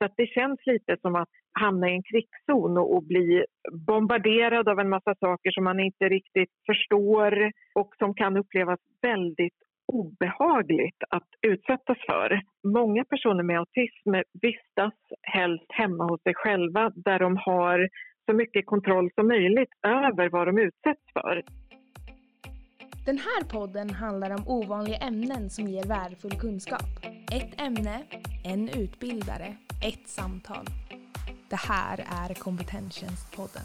Så att det känns lite som att hamna i en krigszon och, och bli bombarderad av en massa saker som man inte riktigt förstår och som kan upplevas väldigt obehagligt att utsättas för. Många personer med autism vistas helst hemma hos sig själva där de har så mycket kontroll som möjligt över vad de utsätts för. Den här podden handlar om ovanliga ämnen som ger värdefull kunskap. Ett ämne, en utbildare, ett samtal. Det här är Kompetenstjänstpodden.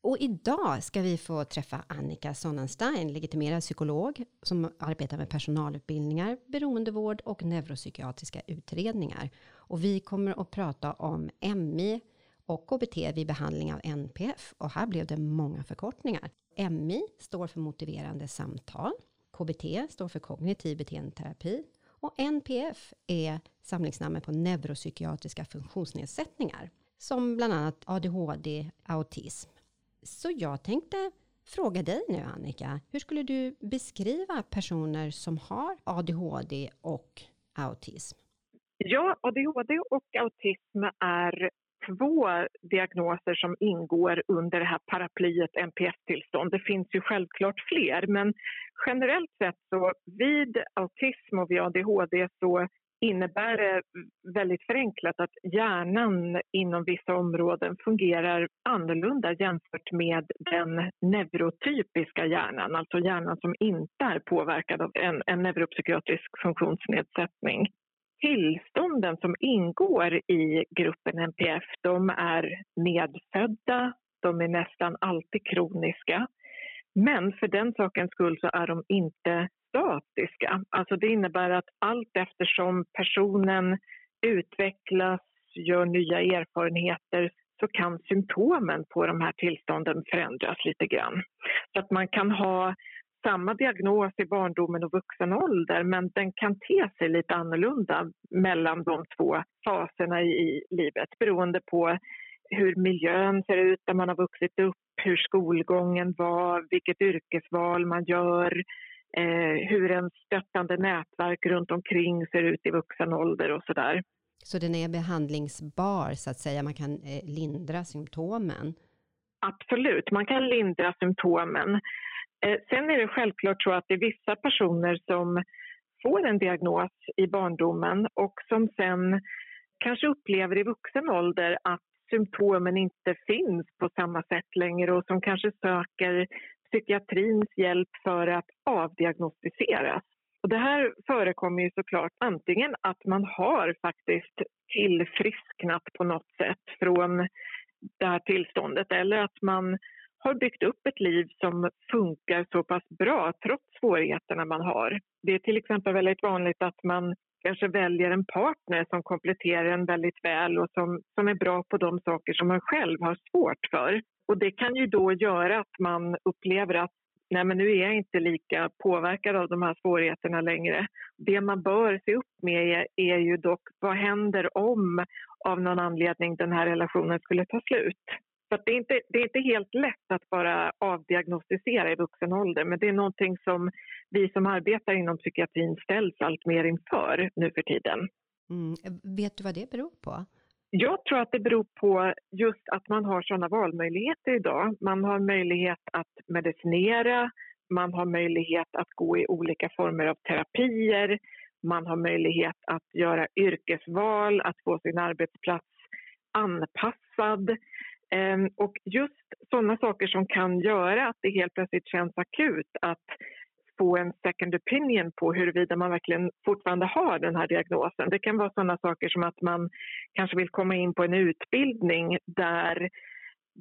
Och idag ska vi få träffa Annika Sonnenstein, legitimerad psykolog som arbetar med personalutbildningar, beroendevård och neuropsykiatriska utredningar. Och vi kommer att prata om MI och KBT vid behandling av NPF. Och här blev det många förkortningar. MI står för motiverande samtal. KBT står för kognitiv beteendeterapi. Och NPF är samlingsnamnet på neuropsykiatriska funktionsnedsättningar. Som bland annat ADHD, autism. Så jag tänkte fråga dig nu Annika. Hur skulle du beskriva personer som har ADHD och autism? Ja, ADHD och autism är två diagnoser som ingår under det här paraplyet NPF-tillstånd. Det finns ju självklart fler, men generellt sett så vid autism och vid ADHD så innebär det väldigt förenklat att hjärnan inom vissa områden fungerar annorlunda jämfört med den neurotypiska hjärnan, alltså hjärnan som inte är påverkad av en, en neuropsykiatrisk funktionsnedsättning tillstånden som ingår i gruppen NPF de är medfödda, de är nästan alltid kroniska. Men för den sakens skull så är de inte statiska. Alltså det innebär att allt eftersom personen utvecklas, gör nya erfarenheter så kan symptomen på de här tillstånden förändras lite grann. Så att man kan ha samma diagnos i barndomen och vuxen ålder men den kan te sig lite annorlunda mellan de två faserna i livet beroende på hur miljön ser ut där man har vuxit upp, hur skolgången var, vilket yrkesval man gör, eh, hur en stöttande nätverk runt omkring ser ut i vuxen ålder och sådär. Så den är behandlingsbar så att säga, man kan eh, lindra symptomen? Absolut, man kan lindra symptomen. Eh, sen är det självklart så att det är vissa personer som får en diagnos i barndomen och som sen kanske upplever i vuxen ålder att symptomen inte finns på samma sätt längre och som kanske söker psykiatrins hjälp för att avdiagnostiseras. Och det här förekommer ju såklart antingen att man har faktiskt tillfrisknat på något sätt från det här tillståndet eller att man har byggt upp ett liv som funkar så pass bra trots svårigheterna man har. Det är till exempel väldigt vanligt att man kanske väljer en partner som kompletterar en väldigt väl och som, som är bra på de saker som man själv har svårt för. Och det kan ju då göra att man upplever att nej men nu är jag inte lika påverkad av de här svårigheterna längre. Det man bör se upp med är, är ju dock vad händer om av någon anledning den här relationen skulle ta slut. Så det, är inte, det är inte helt lätt att bara avdiagnostisera i vuxen ålder men det är någonting som vi som arbetar inom psykiatrin ställs allt mer inför nu för tiden. Mm. Vet du vad det beror på? Jag tror att det beror på just att man har sådana valmöjligheter idag. Man har möjlighet att medicinera, man har möjlighet att gå i olika former av terapier, man har möjlighet att göra yrkesval, att få sin arbetsplats anpassad. Ehm, och just sådana saker som kan göra att det helt plötsligt känns akut att få en second opinion på huruvida man verkligen fortfarande har den här diagnosen. Det kan vara sådana saker som att man kanske vill komma in på en utbildning där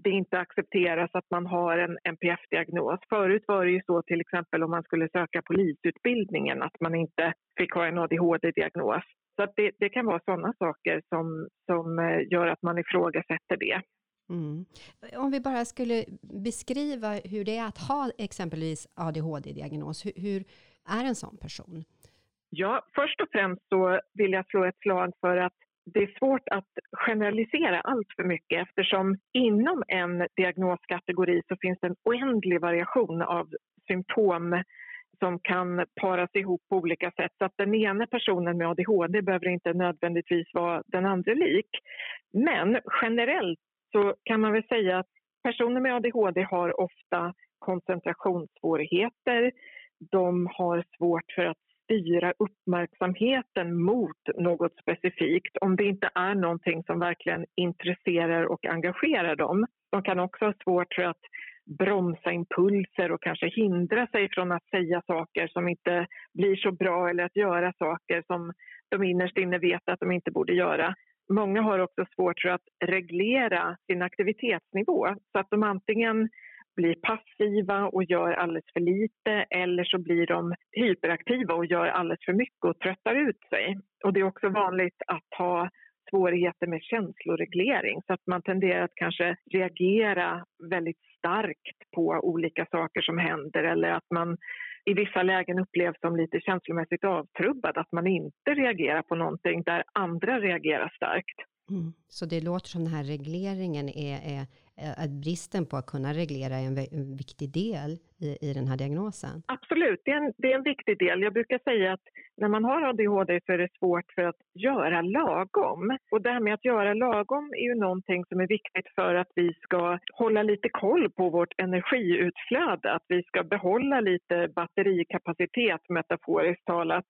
det inte accepteras att man har en NPF-diagnos. Förut var det ju så till exempel om man skulle söka polisutbildningen att man inte fick ha en ADHD-diagnos. Så det, det, kan vara sådana saker som, som eh, gör att man ifrågasätter det. Mm. Om vi bara skulle beskriva hur det är att ha exempelvis ADHD-diagnos. Hur, hur, är en sån person? Ja, först och främst så vill jag slå ett slag för att det är svårt att generalisera allt för mycket eftersom inom en diagnoskategori så finns det en oändlig variation av symptom som kan paras ihop på olika sätt. Så att den ena personen med ADHD behöver inte nödvändigtvis vara den andra lik. Men generellt så kan man väl säga att personer med ADHD har ofta koncentrationssvårigheter. De har svårt för att styra uppmärksamheten mot något specifikt om det inte är någonting som verkligen intresserar och engagerar dem. De kan också ha svårt för att bromsa impulser och kanske hindra sig från att säga saker som inte blir så bra eller att göra saker som de innerst inne vet att de inte borde göra. Många har också svårt för att reglera sin aktivitetsnivå så att de antingen blir passiva och gör alldeles för lite eller så blir de hyperaktiva och gör alldeles för mycket och tröttar ut sig. Och det är också vanligt att ha svårigheter med känsloreglering så att man tenderar att kanske reagera väldigt starkt på olika saker som händer eller att man i vissa lägen upplevs som lite känslomässigt avtrubbad, att man inte reagerar på någonting där andra reagerar starkt. Mm. Så det låter som den här regleringen är, är Eh, att bristen på att kunna reglera är en, en viktig del i, i den här diagnosen? Absolut, det är, en, det är en viktig del. Jag brukar säga att när man har ADHD så är det svårt för att göra lagom. Och det här med att göra lagom är ju någonting som är viktigt för att vi ska hålla lite koll på vårt energiutflöde, att vi ska behålla lite batterikapacitet metaforiskt talat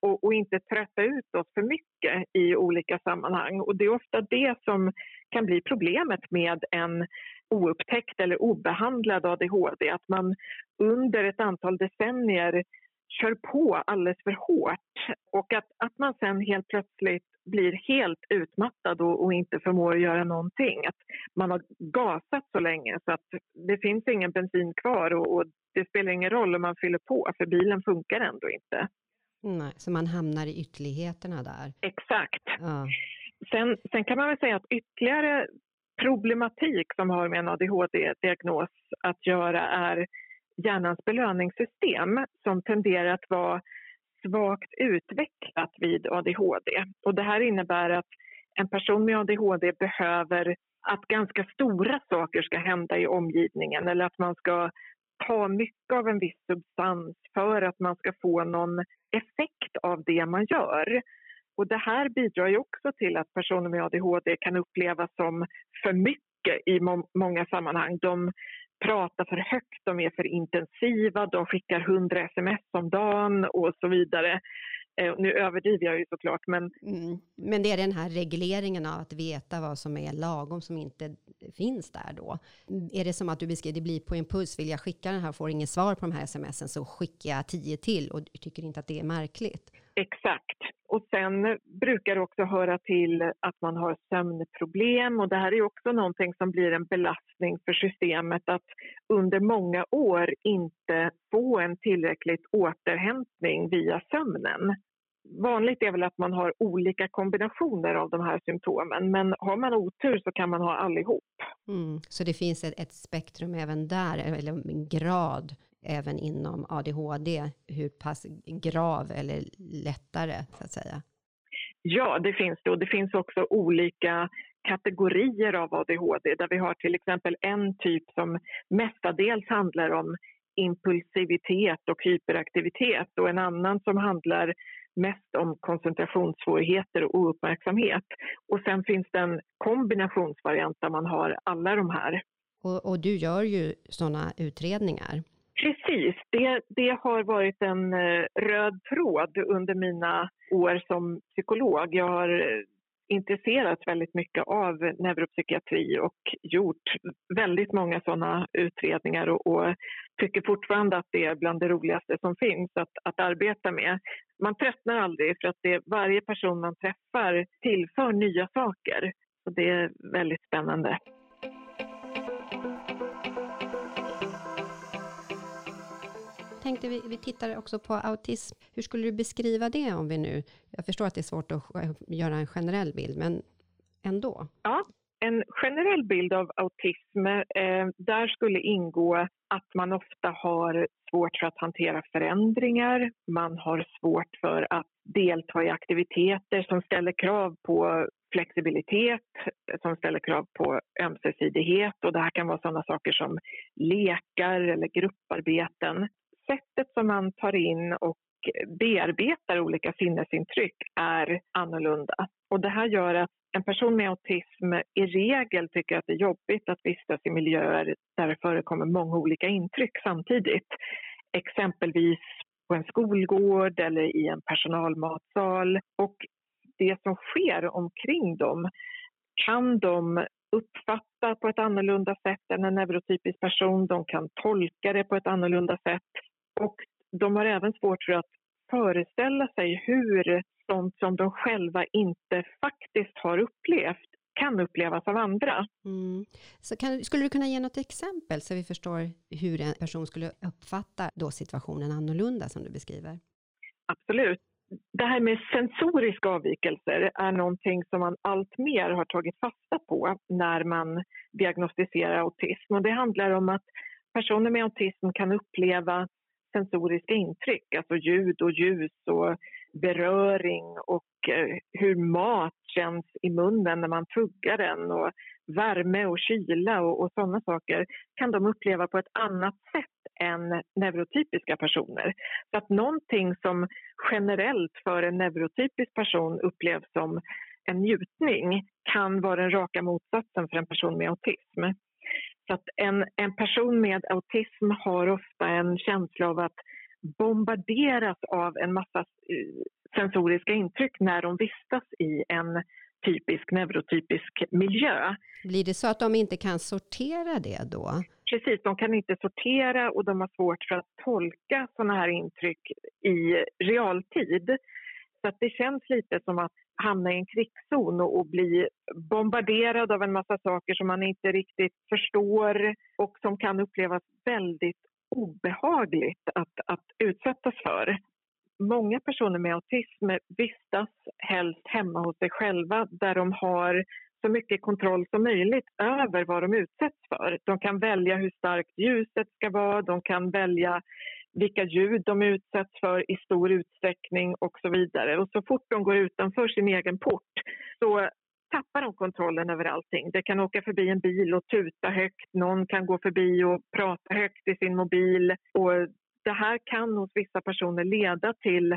och, och, inte trötta ut oss för mycket i olika sammanhang. Och det är ofta det som kan bli problemet med en oupptäckt eller obehandlad ADHD. Att man under ett antal decennier kör på alldeles för hårt och att, att man sen helt plötsligt blir helt utmattad och, och, inte förmår göra någonting. Att man har gasat så länge så att det finns ingen bensin kvar och, och det spelar ingen roll om man fyller på för bilen funkar ändå inte. Nej, så man hamnar i ytterligheterna där? Exakt. Ja. Sen, sen kan man väl säga att ytterligare problematik som har med en ADHD-diagnos att göra är hjärnans belöningssystem som tenderar att vara svagt utvecklat vid ADHD. Och det här innebär att en person med ADHD behöver att ganska stora saker ska hända i omgivningen eller att man ska ta mycket av en viss substans för att man ska få någon effekt av det man gör. Och det här bidrar ju också till att personer med ADHD kan upplevas som för mycket i må många sammanhang. De pratar för högt, de är för intensiva, de skickar 100 sms om dagen och så vidare. Eh, nu överdriver jag ju såklart, men... Mm. Men det är den här regleringen av att veta vad som är lagom som inte finns där då. Är det som att du beskriver, det blir på impuls, vill jag skicka den här och får inget svar på de här smsen så skickar jag tio till och tycker inte att det är märkligt? Exakt. Och sen brukar det också höra till att man har sömnproblem och det här är också någonting som blir en belastning för systemet att under många år inte få en tillräckligt återhämtning via sömnen. Vanligt är väl att man har olika kombinationer av de här symptomen men har man otur så kan man ha allihop. Mm, så det finns ett, ett spektrum även där, eller en grad även inom ADHD, hur pass grav eller lättare så att säga? Ja, det finns det och det finns också olika kategorier av ADHD där vi har till exempel en typ som mestadels handlar om impulsivitet och hyperaktivitet och en annan som handlar mest om koncentrationssvårigheter och ouppmärksamhet. Och sen finns det en kombinationsvariant där man har alla de här. Och, och du gör ju sådana utredningar. Precis, det, det har varit en eh, röd tråd under mina år som psykolog. Jag har eh, intresserat väldigt mycket av neuropsykiatri och gjort väldigt många sådana utredningar och, och, tycker fortfarande att det är bland det roligaste som finns att, att arbeta med. Man tröttnar aldrig för att det, varje person man träffar tillför nya saker. Så det är väldigt spännande. tänkte vi, vi tittar också på autism. Hur skulle du beskriva det om vi nu, jag förstår att det är svårt att göra en generell bild, men ändå? Ja, en generell bild av autism, eh, där skulle ingå att man ofta har svårt för att hantera förändringar, man har svårt för att delta i aktiviteter som ställer krav på flexibilitet, som ställer krav på ömsesidighet och det här kan vara sådana saker som lekar eller grupparbeten. Sättet som man tar in och bearbetar olika sinnesintryck är annorlunda. Och det här gör att en person med autism i regel tycker att det är jobbigt att vistas i miljöer där det förekommer många olika intryck samtidigt. Exempelvis på en skolgård eller i en personalmatsal. Och det som sker omkring dem kan de uppfatta på ett annorlunda sätt än en neurotypisk person. De kan tolka det på ett annorlunda sätt. Och de har även svårt för att föreställa sig hur sånt som de själva inte faktiskt har upplevt kan upplevas av andra. Mm. Så kan, skulle du kunna ge något exempel så vi förstår hur en person skulle uppfatta då situationen annorlunda som du beskriver? Absolut. Det här med sensoriska avvikelser är någonting som man allt mer har tagit fasta på när man diagnostiserar autism. Och det handlar om att personer med autism kan uppleva sensoriska intryck, alltså ljud och ljus och beröring och eh, hur mat känns i munnen när man tuggar den och värme och kyla och, och sådana saker kan de uppleva på ett annat sätt än neurotypiska personer. Så att någonting som generellt för en neurotypisk person upplevs som en njutning kan vara den raka motsatsen för en person med autism. Så att en, en person med autism har ofta en känsla av att bombarderas av en massa eh, sensoriska intryck när de vistas i en typisk neurotypisk miljö. Blir det så att de inte kan sortera det då? Precis, de kan inte sortera och de har svårt för att tolka sådana här intryck i realtid. Så att det känns lite som att hamna i en krigszon och, och bli bombarderad av en massa saker som man inte riktigt förstår och som kan upplevas väldigt obehagligt att, att utsättas för. Många personer med autism vistas helst hemma hos sig själva där de har så mycket kontroll som möjligt över vad de utsätts för. De kan välja hur starkt ljuset ska vara, de kan välja vilka ljud de utsätts för i stor utsträckning och så vidare. Och så fort de går utanför sin egen port så tappar de kontrollen över allting. Det kan åka förbi en bil och tuta högt, någon kan gå förbi och prata högt i sin mobil. Och det här kan hos vissa personer leda till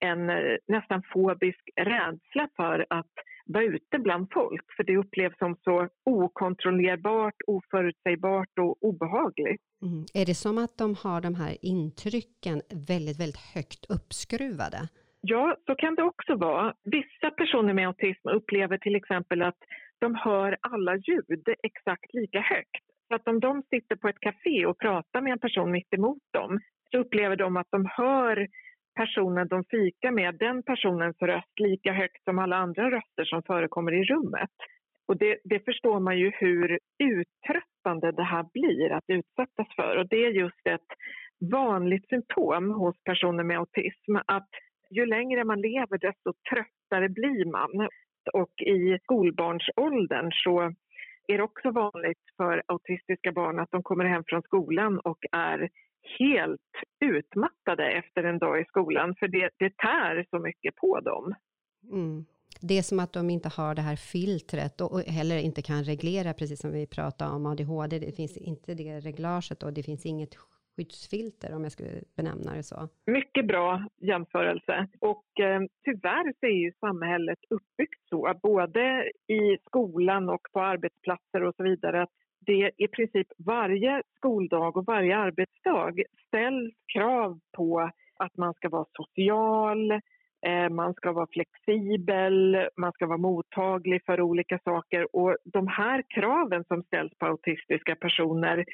en eh, nästan fobisk rädsla för att vara ute bland folk för det upplevs som så okontrollerbart, oförutsägbart och obehagligt. Mm. Är det som att de har de här intrycken väldigt, väldigt högt uppskruvade? Ja, så kan det också vara. Vissa personer med autism upplever till exempel att de hör alla ljud exakt lika högt. Så att om de sitter på ett café och pratar med en person mitt emot dem så upplever de att de hör personen de fikar med, den personens röst lika högt som alla andra röster som förekommer i rummet. Och det, det, förstår man ju hur uttröttande det här blir att utsättas för. Och det är just ett vanligt symptom hos personer med autism att ju längre man lever desto tröttare blir man. Och i skolbarnsåldern så är det också vanligt för autistiska barn att de kommer hem från skolan och är helt utmattade efter en dag i skolan för det, det tär så mycket på dem. Mm. Det är som att de inte har det här filtret och heller inte kan reglera, precis som vi pratade om ADHD. Det finns inte det reglaget och det finns inget skyddsfilter om jag skulle benämna det så. Mycket bra jämförelse. Och eh, tyvärr så är ju samhället uppbyggt så, både i skolan och på arbetsplatser och så vidare, att det i princip varje skoldag och varje arbetsdag ställs krav på att man ska vara social, eh, man ska vara flexibel, man ska vara mottaglig för olika saker. Och de här kraven som ställs på autistiska personer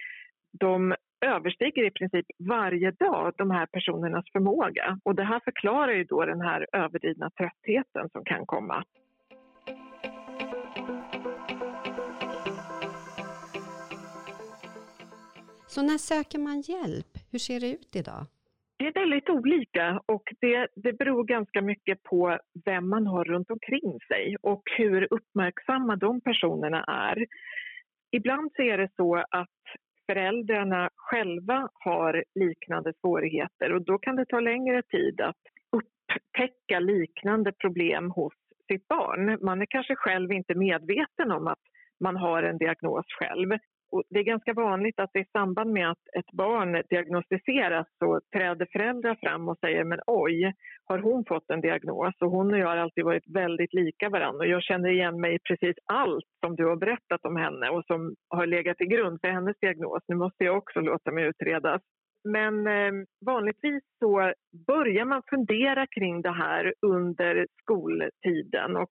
de överstiger i princip varje dag de här personernas förmåga. Och det här förklarar ju då den här överdrivna tröttheten som kan komma. Så när söker man hjälp? Hur ser det ut idag? Det är väldigt olika och det, det beror ganska mycket på vem man har runt omkring sig och hur uppmärksamma de personerna är. Ibland så är det så att föräldrarna själva har liknande svårigheter och då kan det ta längre tid att upptäcka liknande problem hos sitt barn. Man är kanske själv inte medveten om att man har en diagnos själv. Och det är ganska vanligt att i samband med att ett barn diagnostiseras så träder föräldrar fram och säger men oj, har hon fått en diagnos? Och hon och jag har alltid varit väldigt lika varandra och jag känner igen mig i precis allt som du har berättat om henne och som har legat till grund för hennes diagnos. Nu måste jag också låta mig utredas. Men eh, vanligtvis så börjar man fundera kring det här under skoltiden och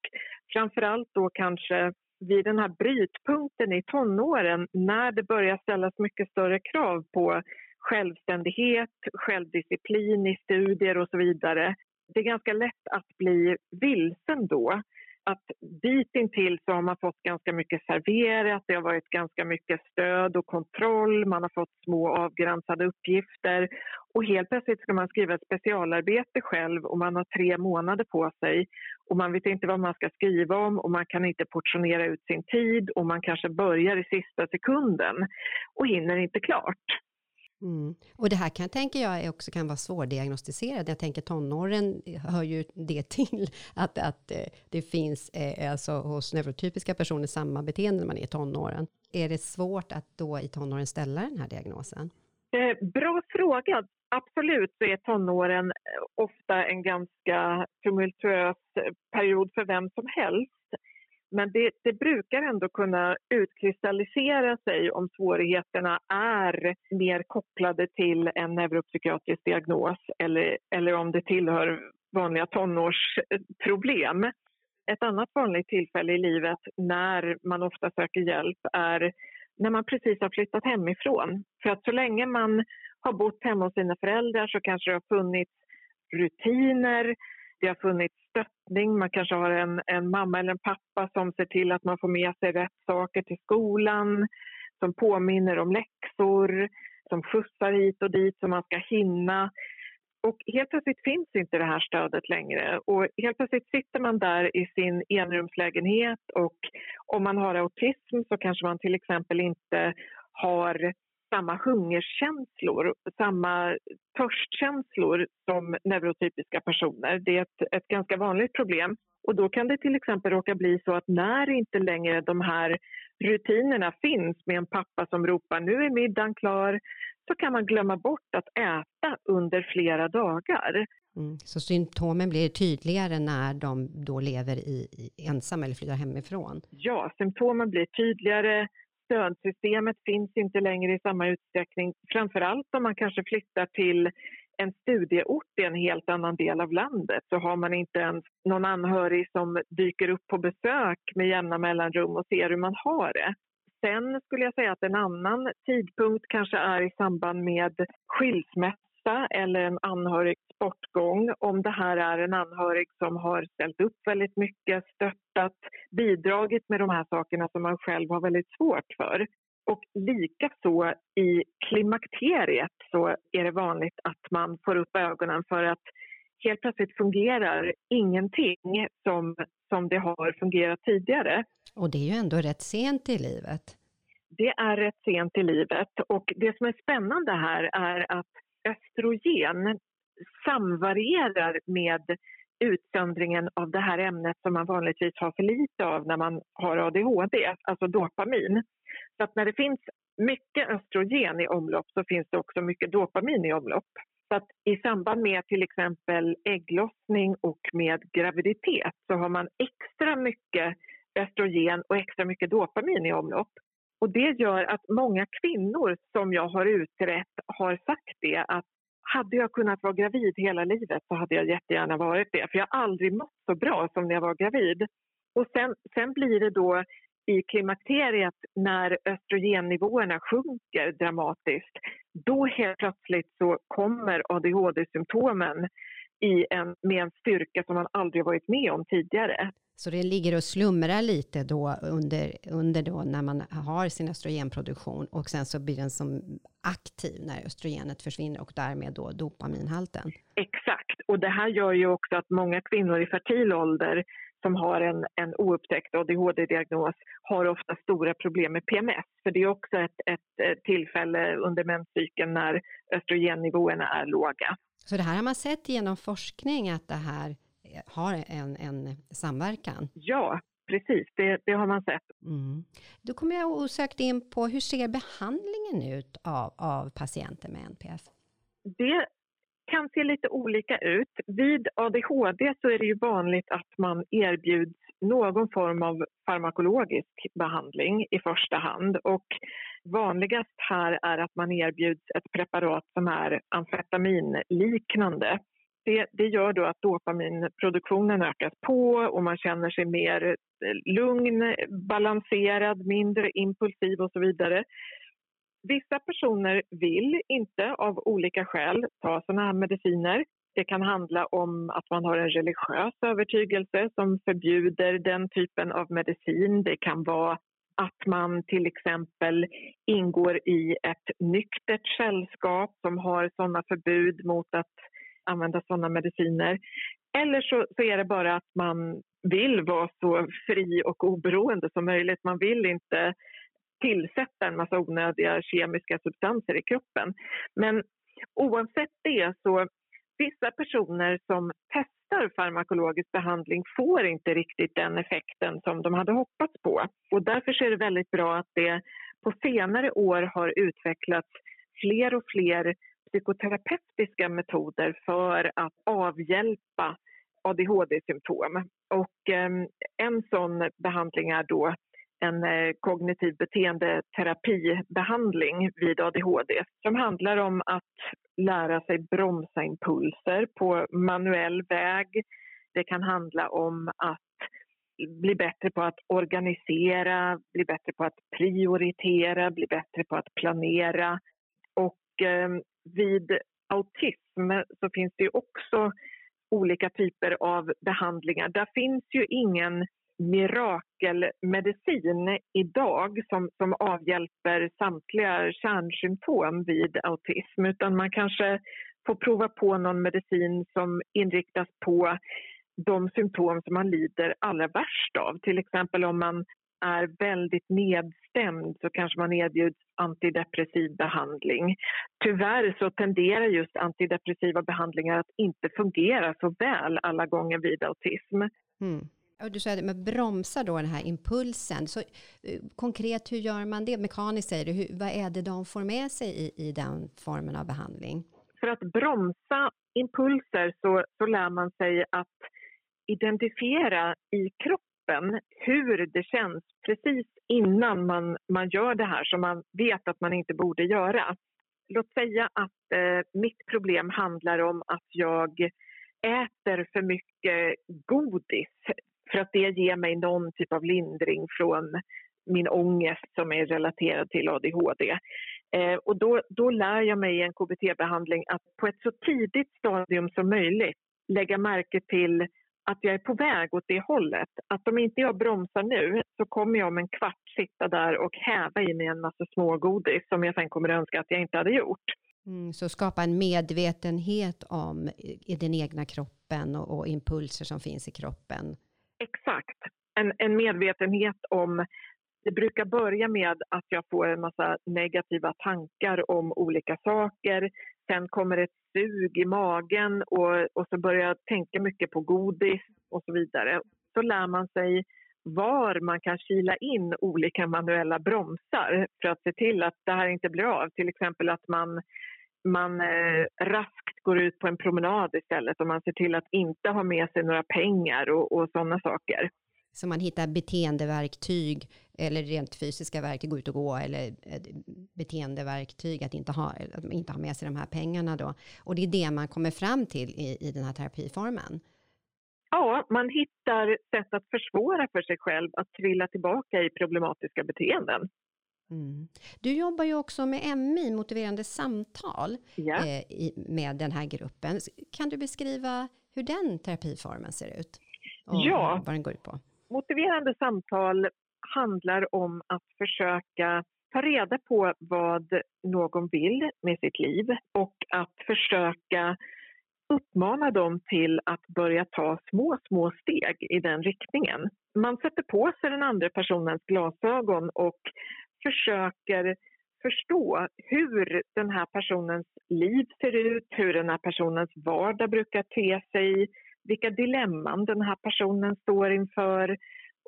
framförallt då kanske vid den här brytpunkten i tonåren när det börjar ställas mycket större krav på självständighet, självdisciplin i studier och så vidare. Det är ganska lätt att bli vilsen då att ditintills så har man fått ganska mycket serverat, det har varit ganska mycket stöd och kontroll, man har fått små avgränsade uppgifter och helt plötsligt ska man skriva ett specialarbete själv och man har tre månader på sig och man vet inte vad man ska skriva om och man kan inte portionera ut sin tid och man kanske börjar i sista sekunden och hinner inte klart. Mm. Och det här kan, tänker jag också kan vara svårdiagnostiserat. Jag tänker tonåren hör ju det till, att, att eh, det finns eh, alltså hos neurotypiska personer samma beteende när man är i tonåren. Är det svårt att då i tonåren ställa den här diagnosen? Eh, bra fråga. Absolut så är tonåren eh, ofta en ganska tumultuös eh, period för vem som helst. Men det, det, brukar ändå kunna utkristallisera sig om svårigheterna är mer kopplade till en neuropsykiatrisk diagnos eller, eller om det tillhör vanliga tonårsproblem. Ett annat vanligt tillfälle i livet när man ofta söker hjälp är när man precis har flyttat hemifrån. För att så länge man har bott hemma hos sina föräldrar så kanske det har funnits rutiner, det har funnits stöttning. Man kanske har en, en mamma eller en pappa som ser till att man får med sig rätt saker till skolan, som påminner om läxor, som skjutsar hit och dit så man ska hinna. Och helt plötsligt finns inte det här stödet längre och helt plötsligt sitter man där i sin enrumslägenhet och om man har autism så kanske man till exempel inte har samma hungerkänslor, samma törstkänslor som neurotypiska personer. Det är ett, ett ganska vanligt problem. Och då kan det till exempel råka bli så att när inte längre de här rutinerna finns med en pappa som ropar nu är middagen klar så kan man glömma bort att äta under flera dagar. Mm. Så symptomen blir tydligare när de då lever i, i ensam eller flyttar hemifrån? Ja, symptomen blir tydligare, stödsystemet finns inte längre i samma utsträckning. Framförallt om man kanske flyttar till en studieort i en helt annan del av landet så har man inte ens någon anhörig som dyker upp på besök med jämna mellanrum och ser hur man har det. Sen skulle jag säga att en annan tidpunkt kanske är i samband med skilsmässa eller en anhörigs bortgång. Om det här är en anhörig som har ställt upp väldigt mycket, stöttat, bidragit med de här sakerna som man själv har väldigt svårt för. Och likaså i klimakteriet så är det vanligt att man får upp ögonen för att helt plötsligt fungerar ingenting som, som det har fungerat tidigare. Och det är ju ändå rätt sent i livet. Det är rätt sent i livet och det som är spännande här är att östrogen samvarierar med utsöndringen av det här ämnet som man vanligtvis har för lite av när man har ADHD, alltså dopamin. Så att när det finns mycket östrogen i omlopp så finns det också mycket dopamin i omlopp. Så att i samband med till exempel ägglossning och med graviditet så har man extra mycket östrogen och extra mycket dopamin i omlopp. Och det gör att många kvinnor som jag har utrett har sagt det att hade jag kunnat vara gravid hela livet så hade jag jättegärna varit det. För jag har aldrig mått så bra som när jag var gravid. Och sen, sen blir det då i klimakteriet när östrogennivåerna sjunker dramatiskt. Då helt plötsligt så kommer ADHD-symptomen i en, med en styrka som man aldrig varit med om tidigare. Så det ligger och slumrar lite då under, under då när man har sin östrogenproduktion och sen så blir den som aktiv när östrogenet försvinner och därmed då dopaminhalten. Exakt, och det här gör ju också att många kvinnor i fertil ålder som har en, en oupptäckt ADHD-diagnos har ofta stora problem med PMS. För det är också ett, ett tillfälle under menscykeln när östrogennivåerna är låga. Så det här har man sett genom forskning att det här har en, en samverkan? Ja, precis, det, det har man sett. Mm. Då kommer jag osökt in på hur ser behandlingen ut av, av patienter med NPF? Det kan se lite olika ut. Vid ADHD så är det ju vanligt att man erbjuds någon form av farmakologisk behandling i första hand. Och vanligast här är att man erbjuds ett preparat som är amfetaminliknande. Det, det gör då att dopaminproduktionen ökas på och man känner sig mer eh, lugn, balanserad, mindre impulsiv och så vidare. Vissa personer vill inte av olika skäl ta sådana här mediciner. Det kan handla om att man har en religiös övertygelse som förbjuder den typen av medicin. Det kan vara att man till exempel ingår i ett nyktert sällskap som har sådana förbud mot att använda sådana mediciner. Eller så, så, är det bara att man vill vara så fri och oberoende som möjligt. Man vill inte tillsätta en massa onödiga kemiska substanser i kroppen. Men oavsett det så vissa personer som testar farmakologisk behandling får inte riktigt den effekten som de hade hoppats på. Och därför är det väldigt bra att det på senare år har utvecklats fler och fler psykoterapeutiska metoder för att avhjälpa ADHD-symptom. Och eh, en sån behandling är då en eh, kognitiv beteendeterapibehandling vid ADHD som handlar om att lära sig bromsa impulser på manuell väg. Det kan handla om att bli bättre på att organisera, bli bättre på att prioritera, bli bättre på att planera. Och eh, vid autism så finns det ju också olika typer av behandlingar. Där finns ju ingen mirakelmedicin idag som, som avhjälper samtliga kärnsymptom vid autism utan man kanske får prova på någon medicin som inriktas på de symptom som man lider allra värst av. Till exempel om man är väldigt nedstämd så kanske man erbjuds antidepressiv behandling. Tyvärr så tenderar just antidepressiva behandlingar att inte fungera så väl alla gånger vid autism. Mm. Du sa att bromsa då den här impulsen. Så, eh, konkret, hur gör man det? Mekaniskt säger du. Hur, vad är det de får med sig i, i den formen av behandling? För att bromsa impulser så, så lär man sig att identifiera i kroppen hur det känns precis innan man, man gör det här som man vet att man inte borde göra. Låt säga att eh, mitt problem handlar om att jag äter för mycket godis för att det ger mig någon typ av lindring från min ångest som är relaterad till ADHD. Eh, och då, då lär jag mig i en KBT-behandling att på ett så tidigt stadium som möjligt lägga märke till att jag är på väg åt det hållet. Att om inte jag bromsar nu så kommer jag om en kvart sitta där och häva i mig en massa smågodis som jag sen kommer önska att jag inte hade gjort. Mm, så skapa en medvetenhet om i den egna kroppen och, och impulser som finns i kroppen Exakt. En, en medvetenhet om det brukar börja med att jag får en massa negativa tankar om olika saker. Sen kommer ett sug i magen och, och så börjar jag tänka mycket på godis och så vidare. Så lär man sig var man kan kila in olika manuella bromsar för att se till att det här inte blir av. Till exempel att man, man eh, raskt går ut på en promenad istället och man ser till att inte ha med sig några pengar och, och sådana saker. Så man hittar beteendeverktyg eller rent fysiska verktyg, gå ut och gå eller eh, beteendeverktyg att inte ha, att inte ha med sig de här pengarna då. Och det är det man kommer fram till i, i den här terapiformen. Ja, man hittar sätt att försvåra för sig själv att trilla tillbaka i problematiska beteenden. Mm. Du jobbar ju också med MI, motiverande samtal, ja. eh, i, med den här gruppen. Kan du beskriva hur den terapiformen ser ut? Och ja, vad den går ut på? Motiverande samtal handlar om att försöka ta reda på vad någon vill med sitt liv och att försöka uppmana dem till att börja ta små, små steg i den riktningen. Man sätter på sig den andra personens glasögon och försöker förstå hur den här personens liv ser ut, hur den här personens vardag brukar te sig, vilka dilemman den här personen står inför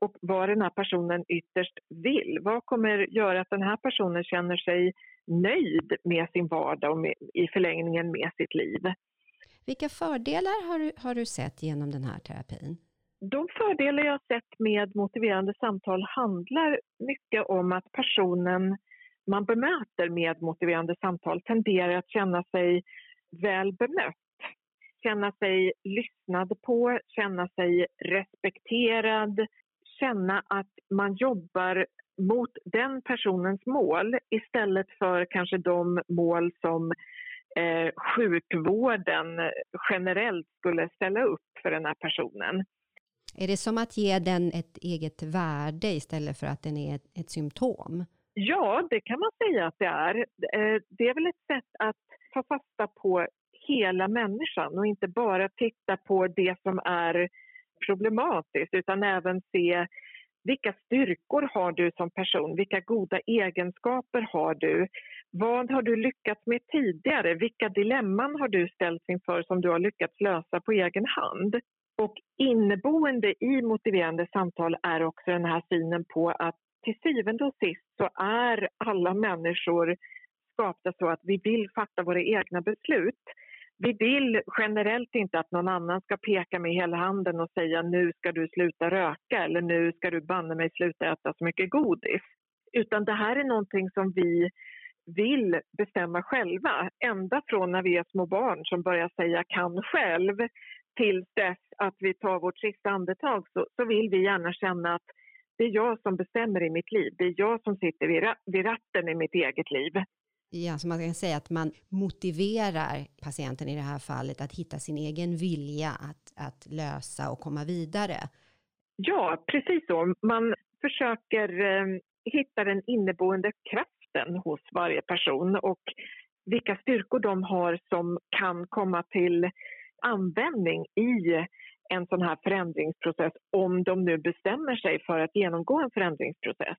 och vad den här personen ytterst vill. Vad kommer göra att den här personen känner sig nöjd med sin vardag och med, i förlängningen med sitt liv. Vilka fördelar har du, har du sett genom den här terapin? De fördelar jag sett med motiverande samtal handlar mycket om att personen man bemöter med motiverande samtal tenderar att känna sig väl bemött. Känna sig lyssnad på, känna sig respekterad, känna att man jobbar mot den personens mål istället för kanske de mål som eh, sjukvården generellt skulle ställa upp för den här personen. Är det som att ge den ett eget värde istället för att den är ett, ett symptom? Ja, det kan man säga att det är. Eh, det är väl ett sätt att ta fasta på hela människan och inte bara titta på det som är problematiskt utan även se vilka styrkor har du som person? Vilka goda egenskaper har du? Vad har du lyckats med tidigare? Vilka dilemman har du ställts inför som du har lyckats lösa på egen hand? Och inneboende i motiverande samtal är också den här synen på att till syvende och sist så är alla människor skapta så att vi vill fatta våra egna beslut. Vi vill generellt inte att någon annan ska peka med hela handen och säga nu ska du sluta röka eller nu ska du banne mig sluta äta så mycket godis. Utan det här är någonting som vi vill bestämma själva. Ända från när vi är små barn som börjar säga kan själv till dess att vi tar vårt sista andetag så, så vill vi gärna känna att det är jag som bestämmer i mitt liv. Det är jag som sitter vid, vid ratten i mitt eget liv. Ja, så man kan säga att man motiverar patienten i det här fallet att hitta sin egen vilja att, att lösa och komma vidare. Ja, precis så. Man försöker eh, hitta den inneboende kraften hos varje person och vilka styrkor de har som kan komma till användning i en sån här förändringsprocess om de nu bestämmer sig för att genomgå en förändringsprocess.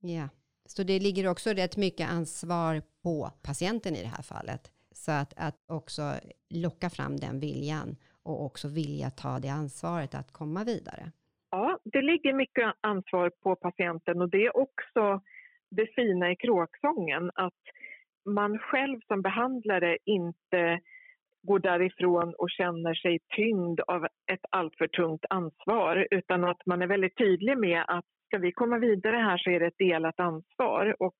Ja, så det ligger också rätt mycket ansvar på patienten i det här fallet. Så att, att också locka fram den viljan och också vilja ta det ansvaret att komma vidare. Ja, det ligger mycket ansvar på patienten och det är också det fina i kråksången att man själv som behandlare inte går därifrån och känner sig tyngd av ett alltför tungt ansvar utan att man är väldigt tydlig med att ska vi komma vidare här så är det ett delat ansvar och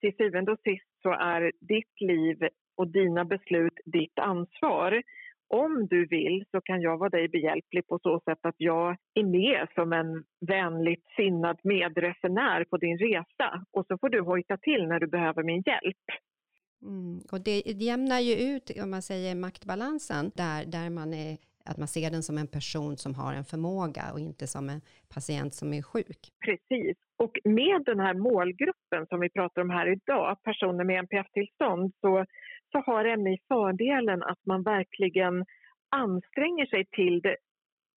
till syvende och sist så är ditt liv och dina beslut ditt ansvar. Om du vill så kan jag vara dig behjälplig på så sätt att jag är med som en vänligt sinnad medresenär på din resa och så får du hojta till när du behöver min hjälp. Mm. Och det jämnar ju ut, om man säger maktbalansen, där, där man är, att man ser den som en person som har en förmåga och inte som en patient som är sjuk. Precis. Och med den här målgruppen som vi pratar om här idag, personer med NPF-tillstånd, så, så har MI fördelen att man verkligen anstränger sig till det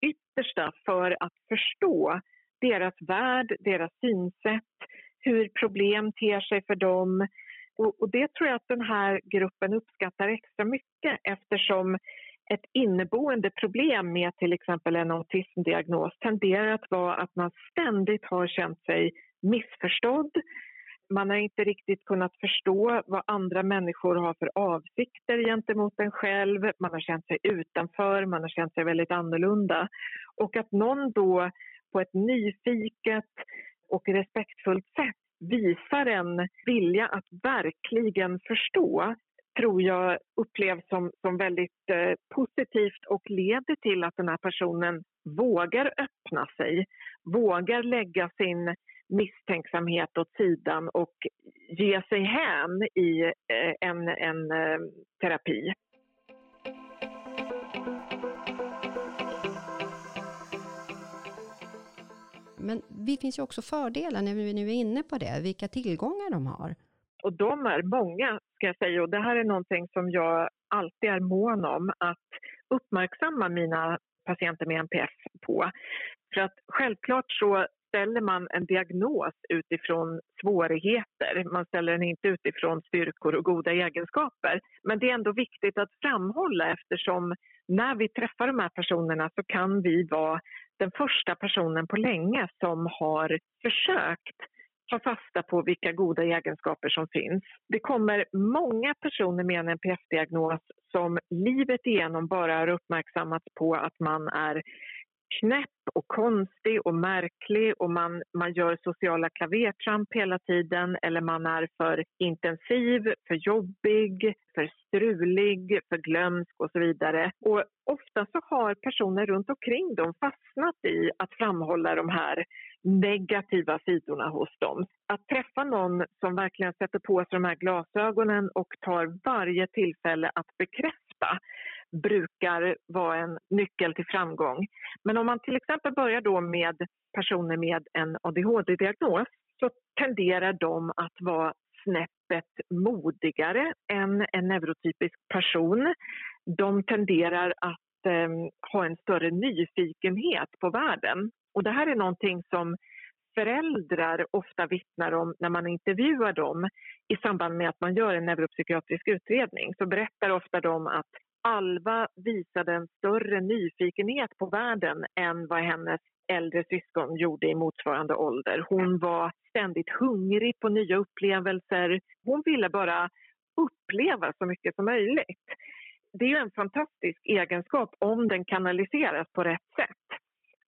yttersta för att förstå deras värld, deras synsätt, hur problem ter sig för dem, och, och, det tror jag att den här gruppen uppskattar extra mycket eftersom ett inneboende problem med till exempel en autismdiagnos tenderar att vara att man ständigt har känt sig missförstådd. Man har inte riktigt kunnat förstå vad andra människor har för avsikter gentemot en själv. Man har känt sig utanför, man har känt sig väldigt annorlunda. Och att någon då på ett nyfiket och respektfullt sätt visar en vilja att verkligen förstå tror jag upplevs som, som väldigt eh, positivt och leder till att den här personen vågar öppna sig, vågar lägga sin misstänksamhet åt sidan och ge sig hän i eh, en, en eh, terapi. Men det finns ju också fördelar när vi nu är inne på det, vilka tillgångar de har. Och de är många, ska jag säga. Och det här är någonting som jag alltid är mån om att uppmärksamma mina patienter med NPF på. För att självklart så ställer man en diagnos utifrån svårigheter. Man ställer den inte utifrån styrkor och goda egenskaper. Men det är ändå viktigt att framhålla eftersom när vi träffar de här personerna så kan vi vara den första personen på länge som har försökt ta fasta på vilka goda egenskaper som finns. Det kommer många personer med en NPF-diagnos som livet igenom bara har uppmärksammats på att man är knäpp och konstig och märklig och man, man gör sociala klavertramp hela tiden eller man är för intensiv, för jobbig, för strulig, för glömsk och så vidare. Och ofta så har personer runt omkring dem fastnat i att framhålla de här negativa sidorna hos dem. Att träffa någon som verkligen sätter på sig de här glasögonen och tar varje tillfälle att bekräfta brukar vara en nyckel till framgång. Men om man till exempel börjar då med personer med en ADHD-diagnos så tenderar de att vara snäppet modigare än en neurotypisk person. De tenderar att eh, ha en större nyfikenhet på världen. Och det här är någonting som föräldrar ofta vittnar om när man intervjuar dem i samband med att man gör en neuropsykiatrisk utredning. Så berättar ofta de att Alva visade en större nyfikenhet på världen än vad hennes äldre syskon gjorde i motsvarande ålder. Hon var ständigt hungrig på nya upplevelser. Hon ville bara uppleva så mycket som möjligt. Det är en fantastisk egenskap om den kanaliseras på rätt sätt.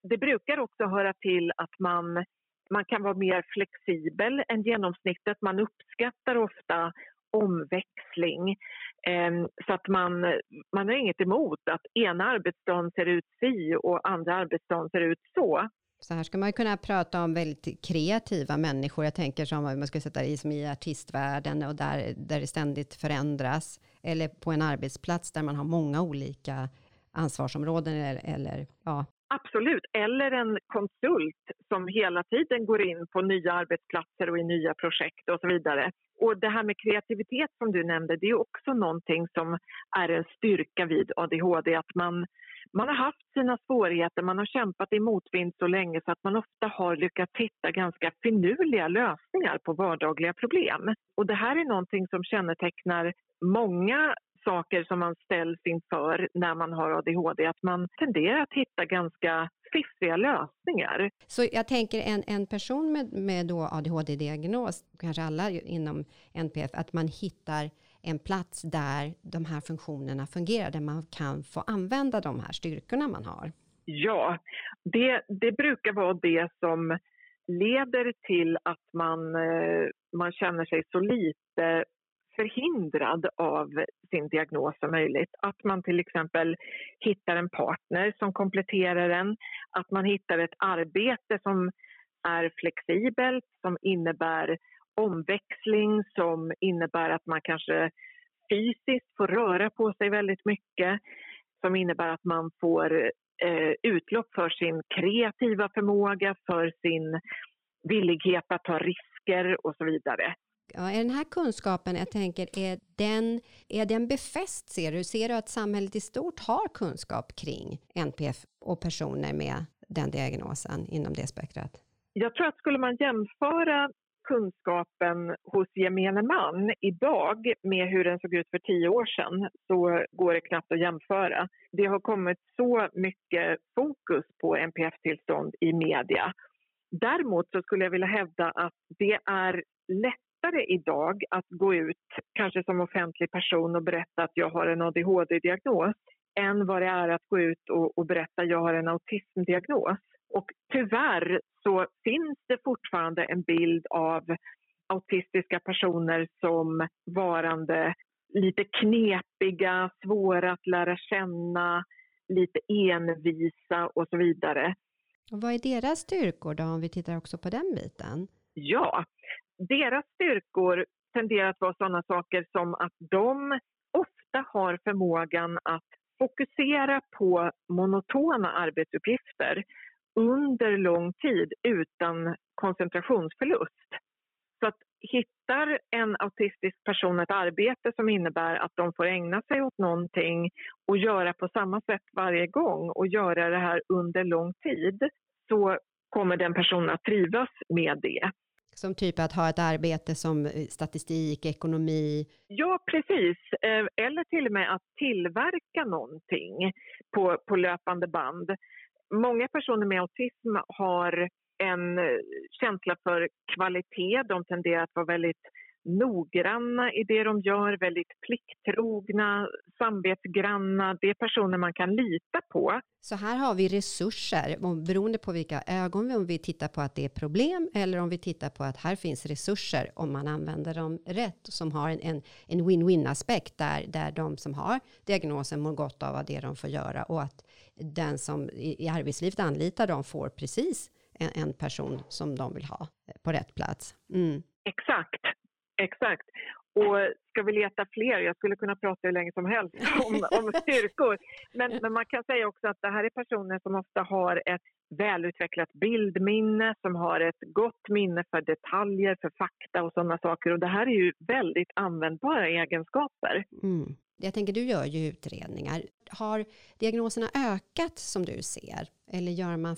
Det brukar också höra till att man, man kan vara mer flexibel än genomsnittet. Man uppskattar ofta omväxling. Ehm, så att man, man har inget emot att ena arbetsdagen ser ut si och andra arbetsdagen ser ut så. Så här ska man kunna prata om väldigt kreativa människor. Jag tänker som man ska sätta i som i artistvärlden och där, där det ständigt förändras. Eller på en arbetsplats där man har många olika ansvarsområden eller, eller ja, Absolut, eller en konsult som hela tiden går in på nya arbetsplatser och i nya projekt och så vidare. Och det här med kreativitet som du nämnde, det är också någonting som är en styrka vid ADHD. Att man, man har haft sina svårigheter, man har kämpat i motvind så länge så att man ofta har lyckats hitta ganska finurliga lösningar på vardagliga problem. Och det här är någonting som kännetecknar många saker som man ställs inför när man har ADHD, att man tenderar att hitta ganska fiffiga lösningar. Så jag tänker en, en person med, med ADHD-diagnos, kanske alla inom NPF, att man hittar en plats där de här funktionerna fungerar, där man kan få använda de här styrkorna man har. Ja, det, det brukar vara det som leder till att man, eh, man känner sig så lite förhindrad av sin diagnos som möjligt. Att man till exempel hittar en partner som kompletterar en, att man hittar ett arbete som är flexibelt, som innebär omväxling, som innebär att man kanske fysiskt får röra på sig väldigt mycket, som innebär att man får eh, utlopp för sin kreativa förmåga, för sin villighet att ta risker och så vidare. Ja, är den här kunskapen, jag tänker, är den, är den befäst ser du? Ser du att samhället i stort har kunskap kring NPF och personer med den diagnosen inom det spektrat? Jag tror att skulle man jämföra kunskapen hos gemene man idag med hur den såg ut för tio år sedan så går det knappt att jämföra. Det har kommit så mycket fokus på NPF-tillstånd i media. Däremot så skulle jag vilja hävda att det är lätt lättare idag att gå ut, kanske som offentlig person och berätta att jag har en ADHD-diagnos än vad det är att gå ut och, och berätta att jag har en autismdiagnos. Och tyvärr så finns det fortfarande en bild av autistiska personer som varande lite knepiga, svåra att lära känna, lite envisa och så vidare. Och vad är deras styrkor då, om vi tittar också på den biten? Ja, deras styrkor tenderar att vara sådana saker som att de ofta har förmågan att fokusera på monotona arbetsuppgifter under lång tid utan koncentrationsförlust. Så att hittar en autistisk person ett arbete som innebär att de får ägna sig åt någonting och göra på samma sätt varje gång och göra det här under lång tid så kommer den personen att trivas med det. Som typ att ha ett arbete som eh, statistik, ekonomi? Ja, precis. Eh, eller till och med att tillverka någonting på, på löpande band. många personer med autism har en eh, känsla för kvalitet. De tenderar att vara väldigt noggranna i det de gör, väldigt plikttrogna, samvetsgranna. Det är personer man kan lita på. Så här har vi resurser, beroende på vilka ögon vi, om vi tittar på att det är problem eller om vi tittar på att här finns resurser om man använder dem rätt, som har en, en, win-win aspekt där, där de som har diagnosen mår gott av det de får göra och att den som i, i arbetslivet anlitar dem får precis en, en person som de vill ha på rätt plats. Mm. Exakt. Exakt. Och ska vi leta fler, jag skulle kunna prata hur länge som helst om, om styrkor, men, men man kan säga också att det här är personer som ofta har ett välutvecklat bildminne, som har ett gott minne för detaljer, för fakta och sådana saker. Och det här är ju väldigt användbara egenskaper. Mm. Jag tänker, du gör ju utredningar. Har diagnoserna ökat som du ser? Eller gör man,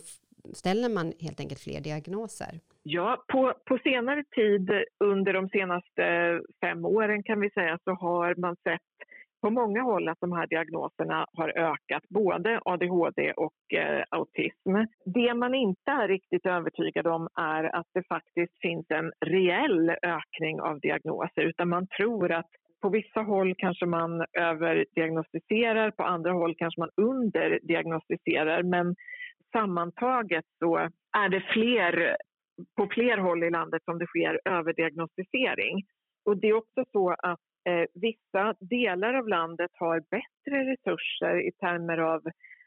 ställer man helt enkelt fler diagnoser? Ja, på, på senare tid, under de senaste fem åren kan vi säga, så har man sett på många håll att de här diagnoserna har ökat, både ADHD och eh, autism. Det man inte är riktigt övertygad om är att det faktiskt finns en reell ökning av diagnoser, utan man tror att på vissa håll kanske man överdiagnostiserar, på andra håll kanske man underdiagnostiserar. Men sammantaget så är det fler på fler håll i landet som det sker överdiagnostisering. Och det är också så att eh, vissa delar av landet har bättre resurser i termer av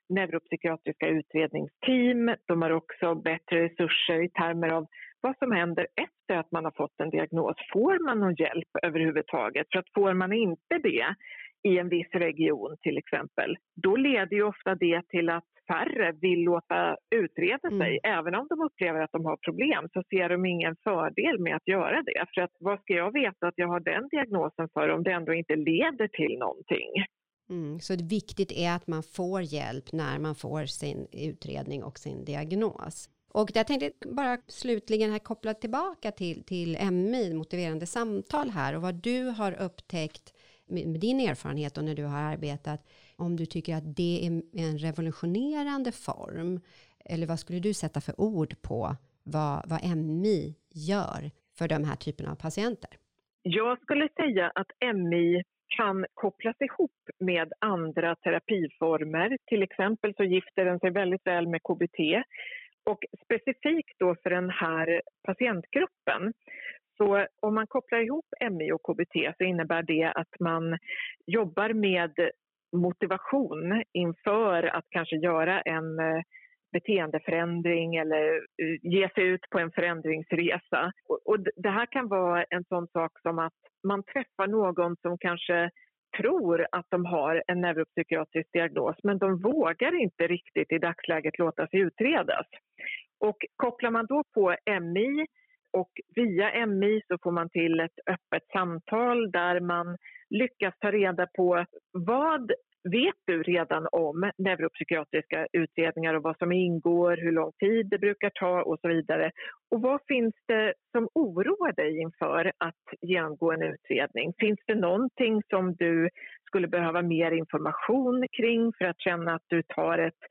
neuropsykiatriska utredningsteam. De har också bättre resurser i termer av vad som händer efter att man har fått en diagnos. Får man någon hjälp överhuvudtaget? För att får man inte det i en viss region till exempel, då leder ju ofta det till att färre vill låta utreda sig. Mm. Även om de upplever att de har problem så ser de ingen fördel med att göra det. För att vad ska jag veta att jag har den diagnosen för om det ändå inte leder till någonting? Mm, så det viktigt är att man får hjälp när man får sin utredning och sin diagnos. Och jag tänkte bara slutligen här koppla tillbaka till, till MI, motiverande samtal här och vad du har upptäckt med din erfarenhet och när du har arbetat, om du tycker att det är en revolutionerande form, eller vad skulle du sätta för ord på vad, vad MI gör för de här typerna av patienter? Jag skulle säga att MI kan kopplas ihop med andra terapiformer. Till exempel så gifter den sig väldigt väl med KBT. Och specifikt då för den här patientgruppen så om man kopplar ihop MI och KBT så innebär det att man jobbar med motivation inför att kanske göra en eh, beteendeförändring eller eh, ge sig ut på en förändringsresa. Och det här kan vara en sån sak som att man träffar någon som kanske tror att de har en neuropsykiatrisk diagnos men de vågar inte riktigt i dagsläget låta sig utredas. Och kopplar man då på MI och via MI så får man till ett öppet samtal där man lyckas ta reda på vad vet du redan om neuropsykiatriska utredningar och vad som ingår, hur lång tid det brukar ta och så vidare. Och vad finns det som oroar dig inför att genomgå en utredning? Finns det någonting som du skulle behöva mer information kring för att känna att du tar ett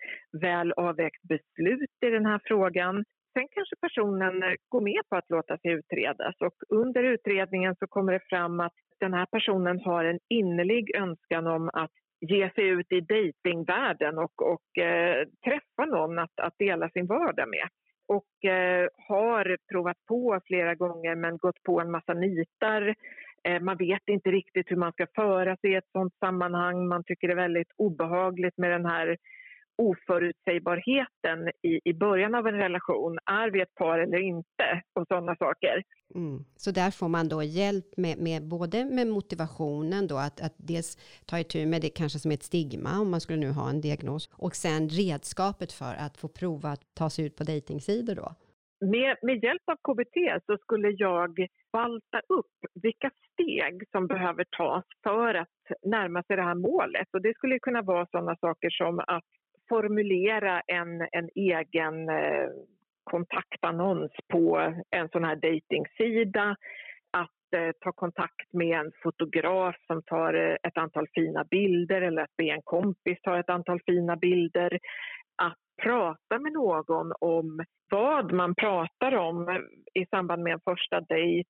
väl avvägt beslut i den här frågan? Sen kanske personen eh, går med på att låta sig utredas och under utredningen så kommer det fram att den här personen har en innerlig önskan om att ge sig ut i dejtingvärlden och, och eh, träffa någon att, att dela sin vardag med. Och eh, har provat på flera gånger men gått på en massa nitar. Eh, man vet inte riktigt hur man ska föra sig i ett sånt sammanhang. Man tycker det är väldigt obehagligt med den här oförutsägbarheten i, i början av en relation. Är vi ett par eller inte? Och sådana saker. Mm. Så där får man då hjälp med, med både med motivationen då att, att dels ta itu med det kanske som ett stigma om man skulle nu ha en diagnos och sen redskapet för att få prova att ta sig ut på dejtingsidor då. Med, med hjälp av KBT så skulle jag valta upp vilka steg som behöver tas för att närma sig det här målet. Och det skulle kunna vara sådana saker som att formulera en, en egen eh, kontaktannons på en sån här dejtingsida. Att eh, ta kontakt med en fotograf som tar eh, ett antal fina bilder eller att be en kompis ta ett antal fina bilder. Att prata med någon om vad man pratar om i samband med en första dejt,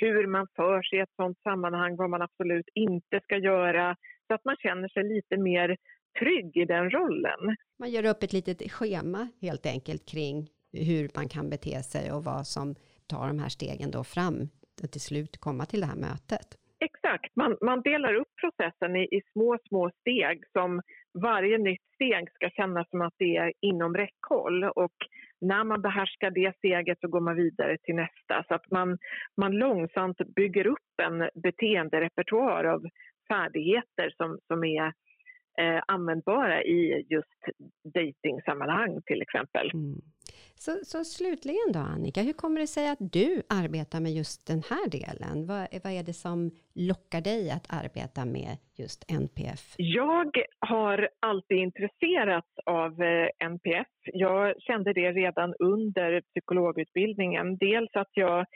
hur man för sig i ett sånt sammanhang, vad man absolut inte ska göra, så att man känner sig lite mer trygg i den rollen. Man gör upp ett litet schema helt enkelt kring hur man kan bete sig och vad som tar de här stegen då fram till slut komma till det här mötet. Exakt, man, man delar upp processen i, i, små, små steg som varje nytt steg ska kännas som att det är inom räckhåll och när man behärskar det steget så går man vidare till nästa så att man, man långsamt bygger upp en beteenderepertoar av färdigheter som, som är eh, användbara i just dejtingsammanhang till exempel. Mm. Så, så slutligen då Annika, hur kommer det sig att du arbetar med just den här delen? Vad, vad är det som lockar dig att arbeta med just NPF? Jag har alltid intresserats av eh, NPF. Jag kände det redan under psykologutbildningen. Dels att jag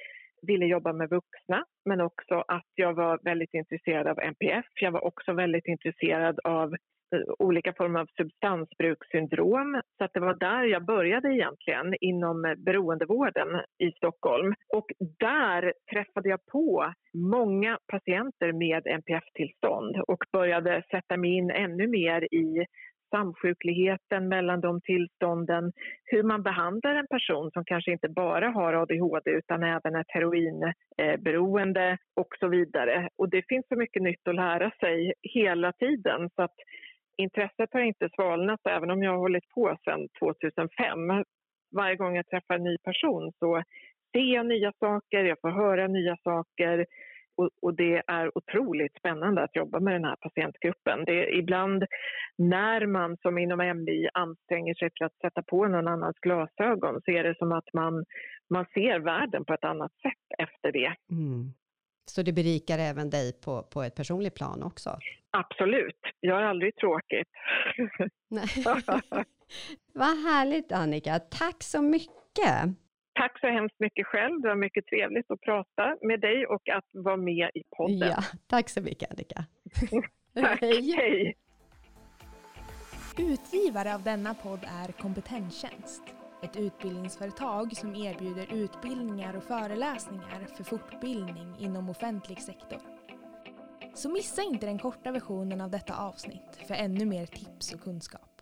ville jobba med vuxna men också att jag var väldigt intresserad av NPF. Jag var också väldigt intresserad av eh, olika former av substansbrukssyndrom. Så att det var där jag började egentligen, inom eh, beroendevården i Stockholm. Och där träffade jag på många patienter med NPF-tillstånd och började sätta mig in ännu mer i samsjukligheten mellan de tillstånden, hur man behandlar en person som kanske inte bara har ADHD utan även ett heroinberoende och så vidare. Och det finns så mycket nytt att lära sig hela tiden så att intresset har inte svalnat även om jag har hållit på sedan 2005. Varje gång jag träffar en ny person så ser jag nya saker, jag får höra nya saker och, och, det är otroligt spännande att jobba med den här patientgruppen. Det är ibland när man som inom MI anstränger sig för att sätta på någon annans glasögon så är det som att man, man ser världen på ett annat sätt efter det. Mm. Så det berikar även dig på, på ett personligt plan också? Absolut. Jag har aldrig tråkigt. Nej. Vad härligt Annika. Tack så mycket. Tack så hemskt mycket själv. Det var mycket trevligt att prata med dig och att vara med i podden. Ja, tack så mycket Annika. Hej. Hej. Utgivare av denna podd är Kompetenstjänst. Ett utbildningsföretag som erbjuder utbildningar och föreläsningar för fortbildning inom offentlig sektor. Så missa inte den korta versionen av detta avsnitt för ännu mer tips och kunskap.